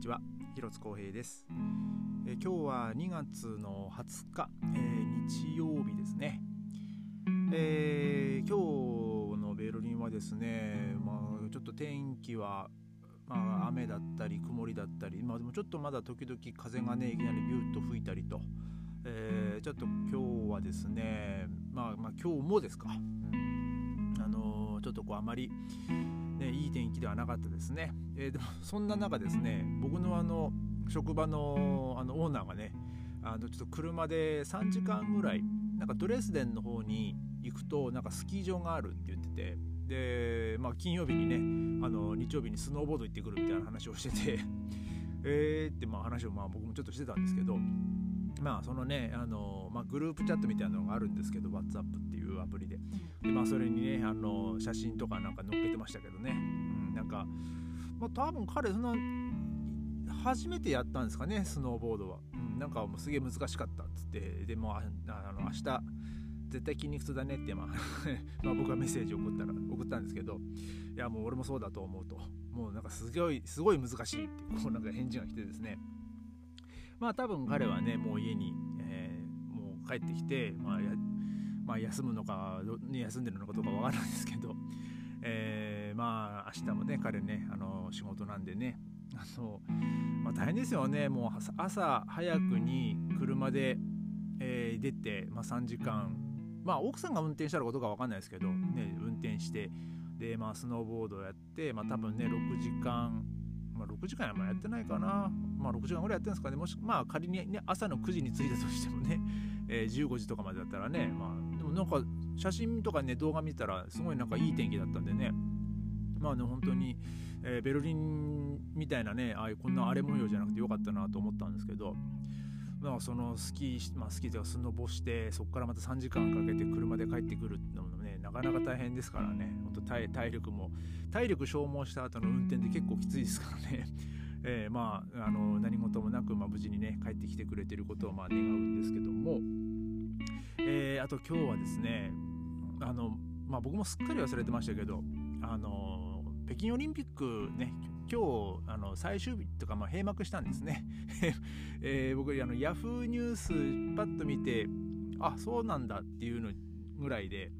ちは。広津光平です、え今日は2月の20日、えー日曜日ですね、えー今日のベルリンはですね、まあ、ちょっと天気は、まあ、雨だったり曇りだったり、まあ、でもちょっとまだ時々風がねいきなりビューッと吹いたりと、えーちょっと今日はですねまあまあ今日もですか、あのーちょっとこうあまりね、いい天気ではなかったですね、えーでもそんな中ですね僕のあの職場のあのオーナーがねあのちょっと車で3時間ぐらいなんかドレスデンの方に行くとなんかスキー場があるって言っててで、まあ、金曜日にねあの日曜日にスノーボード行ってくるみたいな話をしてて えーってまあ話をまあ僕もちょっとしてたんですけどまあそのねあの、まあ、グループチャットみたいなのがあるんですけど WhatsApp っていうアプリで。でまあそれにねあの写真とかなんか載っけてましたけどね、うん、なんかまあ多分彼そんな初めてやったんですかねスノーボードは、うん、なんかもうすげえ難しかったっつって。でもああの明日絶対筋肉痛だねって、まあ まあ僕はメッセージ送ったら送ったんですけど。いやもう俺もそうだと思うと。もうなんかすごいすごい難しいってこうなんか返事が来てですね。まあ多分彼はねもう家に、えーもう帰ってきて、まあやまあ、休むのか休んでるのかどうかわからないですけど、えーまあ明日もね彼ねあの仕事なんでね あの、まあ、大変ですよね。もう朝朝早くに車で、えー出て、まあ、3時間。まあ奥さんが運転したらことかわかんないですけど、ね、運転してでまあスノーボードやってまあ多分ね6時間。まあ、6時間はまあやってないかな、まあ、6時間ぐらいやってるんですかね。もしまあ仮に、ね、朝の9時に着いたとしてもね、えー15時とかまでだったらね、まなんか写真とかね動画見たらすごいなんかいい天気だったんでね。まあね本当に、えーベルリンみたいなねああこんな荒れ模様じゃなくてよかったなと思ったんですけど。まあそのスキー、まあ、スキーというかスノボしてそこからまた3時間かけて車で帰ってくるってのもねなかなか大変ですからね。本当体体力も体力消耗した後の運転で結構きついですからね、えーまああの何事もなく、まあ、無事にね帰ってきてくれてることをまあ願うんですけども、えーあと今日はですねあの、まあ、僕もすっかり忘れてましたけどあの北京オリンピックね今日あの最終日とかまあ閉幕したんですね、えー僕あのヤフーニュースパッと見てあそうなんだっていうのぐらいで。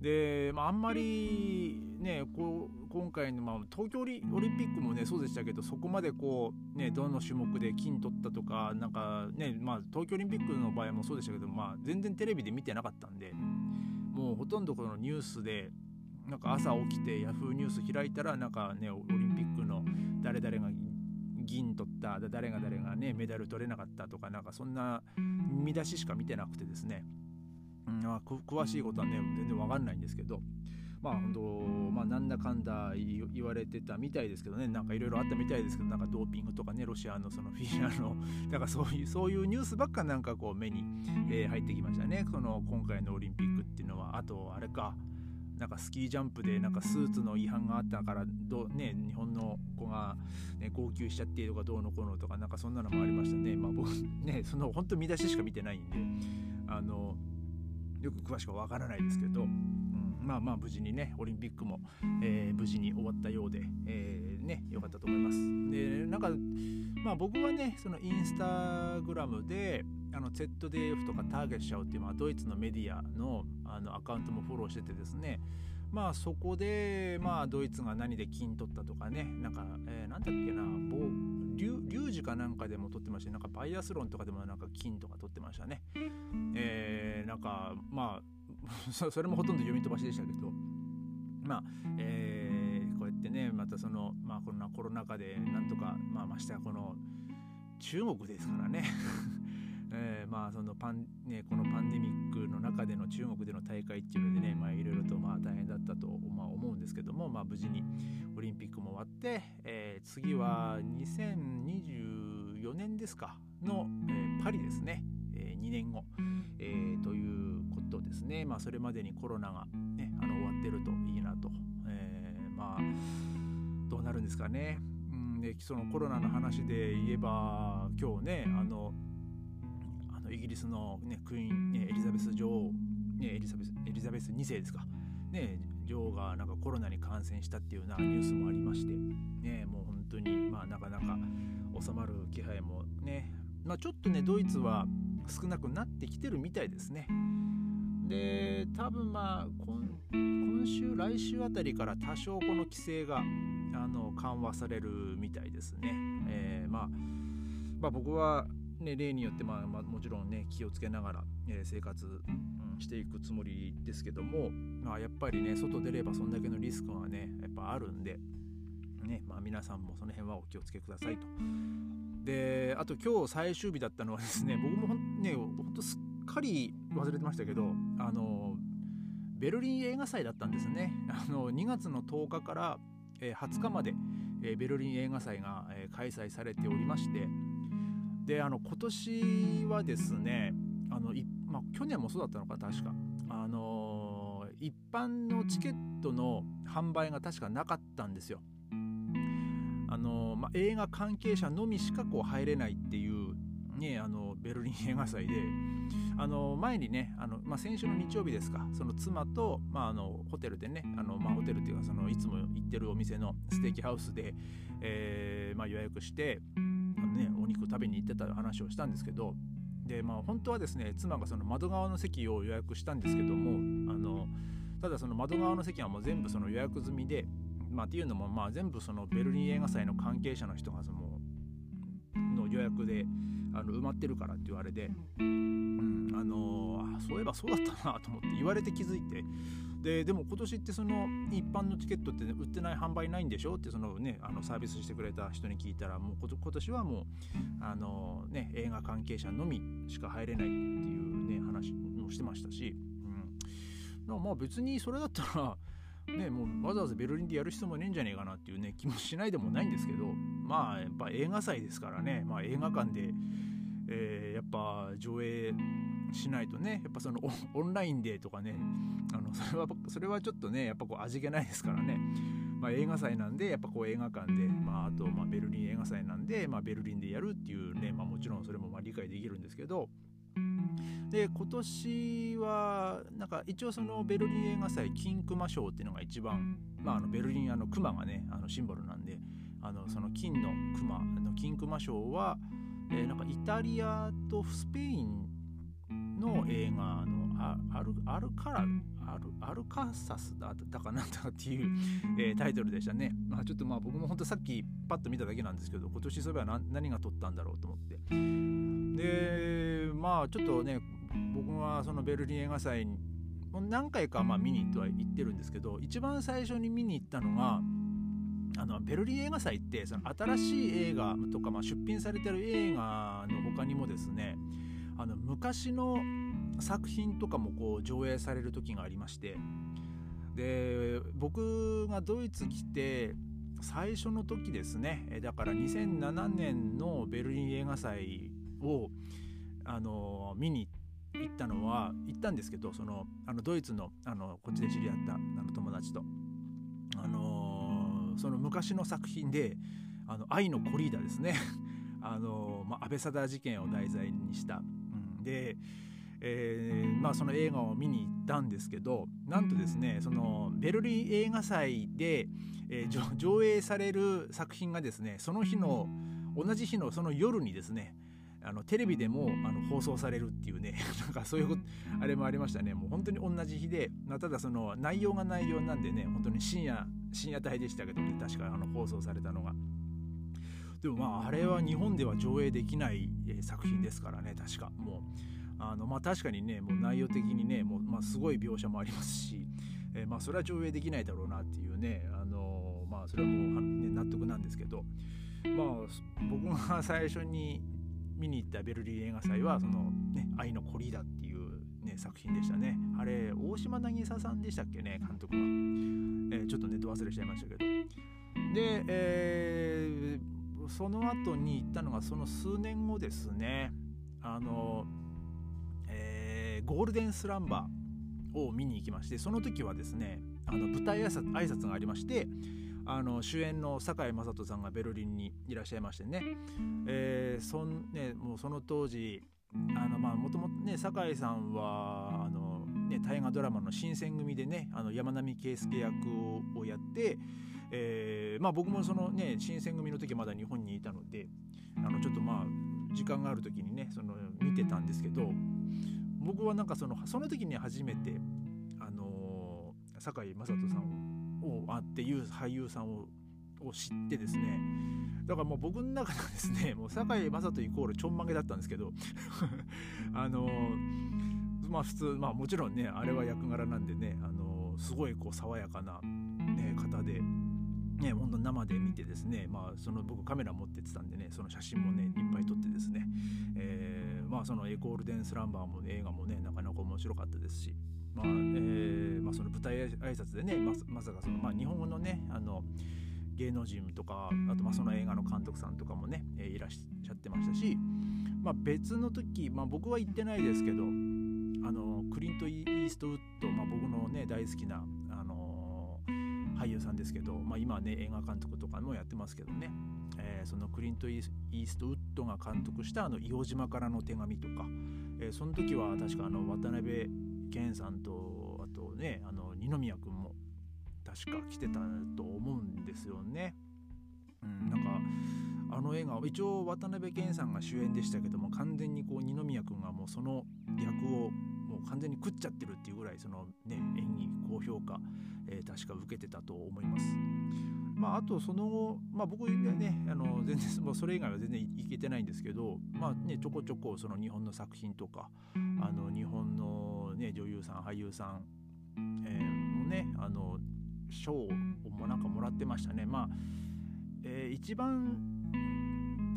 で、まあ、あんまりねこう今回の、まあ、東京オリンピックもねそうでしたけどそこまでこうねどの種目で金取ったとかなんかねまあ東京オリンピックの場合もそうでしたけど、まあ、全然テレビで見てなかったんでもうほとんどこのニュースでなんか朝起きてヤフーニュース開いたらなんかねオリンピックの誰々が銀取った誰が誰がねメダル取れなかったとかなんかそんな見出ししか見てなくてですね、うん、詳しいことはね全然わかんないんですけどまあ本当まあなんだかんだ言われてたみたいですけどね。なんかいろいろあったみたいですけどなんかドーピングとかねロシアのそのフィギュアの だかそういうそういうニュースばっかなんかこう目に、えー入ってきましたね。その今回のオリンピックっていうのは。あとあれか。なんかスキージャンプでなんかスーツの違反があったからど、ね、日本の子が、ね、号泣しちゃってとかどうのこうのとかなんかそんなのもありましたね。まあ僕ねその本当見出ししか見てないんであのよく詳しくはわからないですけど、まあまあ無事にねオリンピックも、えー無事に終わったようで、えーね良かったと思います。でなんかまあ僕はねそのインスタグラムであの ZDF とかターゲットシャウっていう、まあ、ドイツのメディアのあのアカウントもフォローしててですね。まあそこでまあドイツが何で金取ったとかねなんか、えーなんだっけな棒リュウジかなんかでも取ってましたなんかバイアスロンとかでもなんか金とか取ってましたね。えーなんかまあ それもほとんど読み飛ばしでしたけど。まあえーこうやってねまたそのまあこんなコロナ禍でなんとかまあましてやこの中国ですからね。えーまあそのパン、ね、このパンデミックの中での中国での大会っていうのでねまあいろいろとまあ大変だったと、まあ、思うんですけども、まあ、無事にオリンピックも終わって、えー次は2024年ですかの、えーパリですね、え2年後、えーというとですねまあそれまでにコロナが、ね、あの終わってるといいなと、えーまあどうなるんですかね。うん、でそのコロナの話で言えば今日ねあのあのイギリスの、ね、クイーン、ね、エリザベス女王、ね、エリザベスエリザベス2世ですか、ね、女王がなんかコロナに感染したっていうようなニュースもありまして、ね、もう本当に、まあ、なかなか収まる気配もね、まあ、ちょっとねドイツは少なくなってきてるみたいですね。で多分まあ今週来週あたりから多少この規制があの緩和されるみたいですね。えー、まあ、まあ、僕は、ね、例によって、まあ、まあ、もちろんね気をつけながら、えー、生活、うん、していくつもりですけども、まあ、やっぱりね外出ればそんだけのリスクがねやっぱあるんで、ねまあ、皆さんもその辺はお気をつけくださいと。であと今日最終日だったのはですね僕もねほんとすっかり忘れてましたけどあのベルリン映画祭だったんですね。あの2月の10日から、20日まで、ベルリン映画祭が、開催されておりましてであの今年はですねあの、まあ、去年もそうだったのか確か。あの一般のチケットの販売が確かなかったんですよ。あの、まあ、映画関係者のみしかこう入れないっていう、ね、あのベルリン映画祭であの前にねあの、まあ、先週の日曜日ですかその妻と、まあ、あのホテルでねあの、まあ、ホテルっていうかそのいつも行ってるお店のステーキハウスで、えーまあ、予約してあの、ね、お肉食べに行ってた話をしたんですけどで、まあ、本当はですね妻がその窓側の席を予約したんですけどもあのただその窓側の席はもう全部その予約済みでまあ、っていうのもまあ全部そのベルリン映画祭の関係者の人がそのの予約であの埋まってるからって言われて、うん、あのー、そういえばそうだったなと思って言われて気づいて。ででも今年ってその一般のチケットって、ね、売ってない販売ないんでしょってその、ね、あのサービスしてくれた人に聞いたらもう今年はもうあの、ね、映画関係者のみしか入れないっていうね話もしてましたし、うん、まあ別にそれだったらね、もうわざわざベルリンでやる必要もねえんじゃねえかなっていうね気もしないでもないんですけどまあやっぱ映画祭ですからね、まあ、映画館で、えー、やっぱ上映しないとねやっぱそのオンラインでとかねあのそれはそれはちょっとねやっぱこう味気ないですからね、まあ、映画祭なんでやっぱこう映画館で、まあ、あとまベルリン映画祭なんで、まあ、ベルリンでやるっていうね、まあ、もちろんそれもま理解できるんですけどで今年はなんか一応そのベルリン映画祭金熊賞っていうのが一番、まあ、あのベルリンあの熊がねあのシンボルなんであのその金の熊の金熊賞は、えー、なんかイタリアとスペインの映画のアルアルカラアルアルカサスだったかなんだかっていう、えー、タイトルでしたね。まあ、ちょっとまあ僕も本当さっきパッと見ただけなんですけど今年そういえば何何が撮ったんだろうと思って。でまあちょっとね僕はそのベルリン映画祭に何回かまあ見に行っては行ってるんですけど一番最初に見に行ったのがあのベルリン映画祭ってその新しい映画とか、まあ、出品されてる映画の他にもですねあの昔の作品とかもこう上映される時がありましてで僕がドイツ来て最初の時ですねだから2007年のベルリン映画祭をあの見に行ったのは行ったんですけどそのあのドイツのあのこっちで知り合ったあの友達と、あのその昔の作品で「あの愛のコリーダ」ですね あの、まあ、安倍貞事件を題材にした。うん、でえー、まあ、その映画を見に行ったんですけどなんとですねそのベルリン映画祭で、えー、上映される作品がですねその日の同じ日のその夜にですねあのテレビでもあの放送されるっていうね なんかそういうあれもありましたね。もう本当に同じ日で、まあ、ただその内容が内容なんでね本当に深夜深夜帯でしたけどね確かあの放送されたのが。でもまああれは日本では上映できない、えー、作品ですからね確か。もうあのまあ確かにねもう内容的にねもう、まあ、すごい描写もありますし、えー、まあそれは上映できないだろうなっていうねあのまあそれはもう、ね、納得なんですけど。まあ僕が最初に見に行ったベルリン映画祭はそのね「愛のコリーダ」っていう、ね、作品でしたね。あれ大島渚さんでしたっけね監督は、えー、ちょっとネット忘れちゃいましたけど。で、えー、その後に行ったのがその数年後ですね。あのゴールデンスランバーを見に行きましてその時はですねあの舞台挨拶挨拶がありましてあの主演の堺雅人さんがベルリンにいらっしゃいましてね,、えーそんねもうその当時あのまあもともとね堺さんはあの、ね、大河ドラマの新選組でねあの山並圭介役をやってえー、まあ、僕もそのね新選組の時まだ日本にいたのであのちょっとまあ時間がある時にねその見てたんですけど僕はなんかそのその時に初めてあの堺雅人さんををあっていう俳優さんをを知ってですねだからもう僕の中ではですねもう堺雅人イコールちょんまげだったんですけど あのまあ普通まあもちろんねあれは役柄なんでねあのすごいこう爽やかな、ね、方で。ね、ほんと生で見てですね、まあ、その僕カメラ持ってってたんでねその写真もねいっぱい撮ってですね、えー、まあそのエコールデンスランバーも映画もねなかなか面白かったですし、まあえーまあ、その舞台挨拶でねままさかその、まあ、日本語のねあの芸能人とかあとまあその映画の監督さんとかもね、えー、いらっしゃってましたし、まあ、別の時、まあ、僕は行ってないですけどあのクリント・イーストウッド、まあ、僕のね大好きな、あのー、俳優さんですけど、まあ、今はね映画監督とかもやってますけどね、えー、そのクリント・イーストウッドが監督したあの硫黄島からの手紙とか、えー、その時は確かあの渡辺謙さんとあとねあの二宮君も確か来てたと思うんですよね。うん、なんかあの映画一応渡辺謙さんが主演でしたけども完全にこう二宮君がもうその役をもう完全に食っちゃってるっていうぐらいそのね演技高評価、えー、確か受けてたと思います。まあ、あとその後、まあ、僕ねあの全然もうそれ以外は全然いけてないんですけど、まあね、ちょこちょこその日本の作品とかあの日本の、ね、女優さん俳優さん、えー、もねあの賞をもなんかもらってましたね。まあえー、一番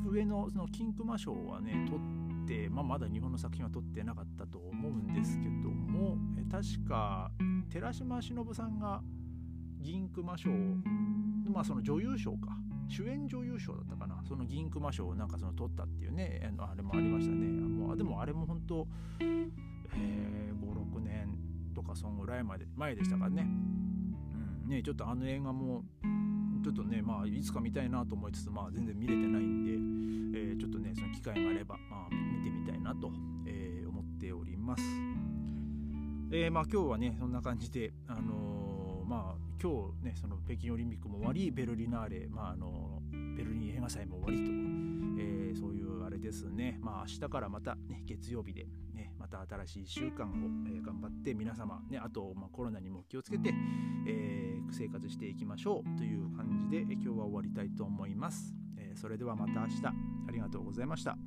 上のその金熊賞はね取って、まあ、まだ日本の作品は取ってなかったと思うんですけども、え確か寺島しのぶさんが銀熊賞まあその女優賞か。主演女優賞だったかな。その銀熊賞をなんかその取ったっていうねあれもありましたね。もうでもあれも本当、えー、年とかそんぐらいまで前でしたからね,、うん、ねちょっとあの映画もちょっとねまあいつか見たいなと思いつつまあ全然見れてないんで、えー、ちょっとねその機会があれば、まあ、見てみたいなと、えー、思っております。えー、まあ今日はねそんな感じであのー、まあ今日ねその北京オリンピックも終わりベルリナーレ、まあ、あのベルリン映画祭も終わりと、そういうあれですね。まあ明日からまた、ね、月曜日で、ね、また新しい1週間を、えー、頑張って皆様、ね、あと、まあ、コロナにも気をつけて、えー、生活していきましょうという感じで、今日は終わりたいと思います、えそれではまた明日。ありがとうございました。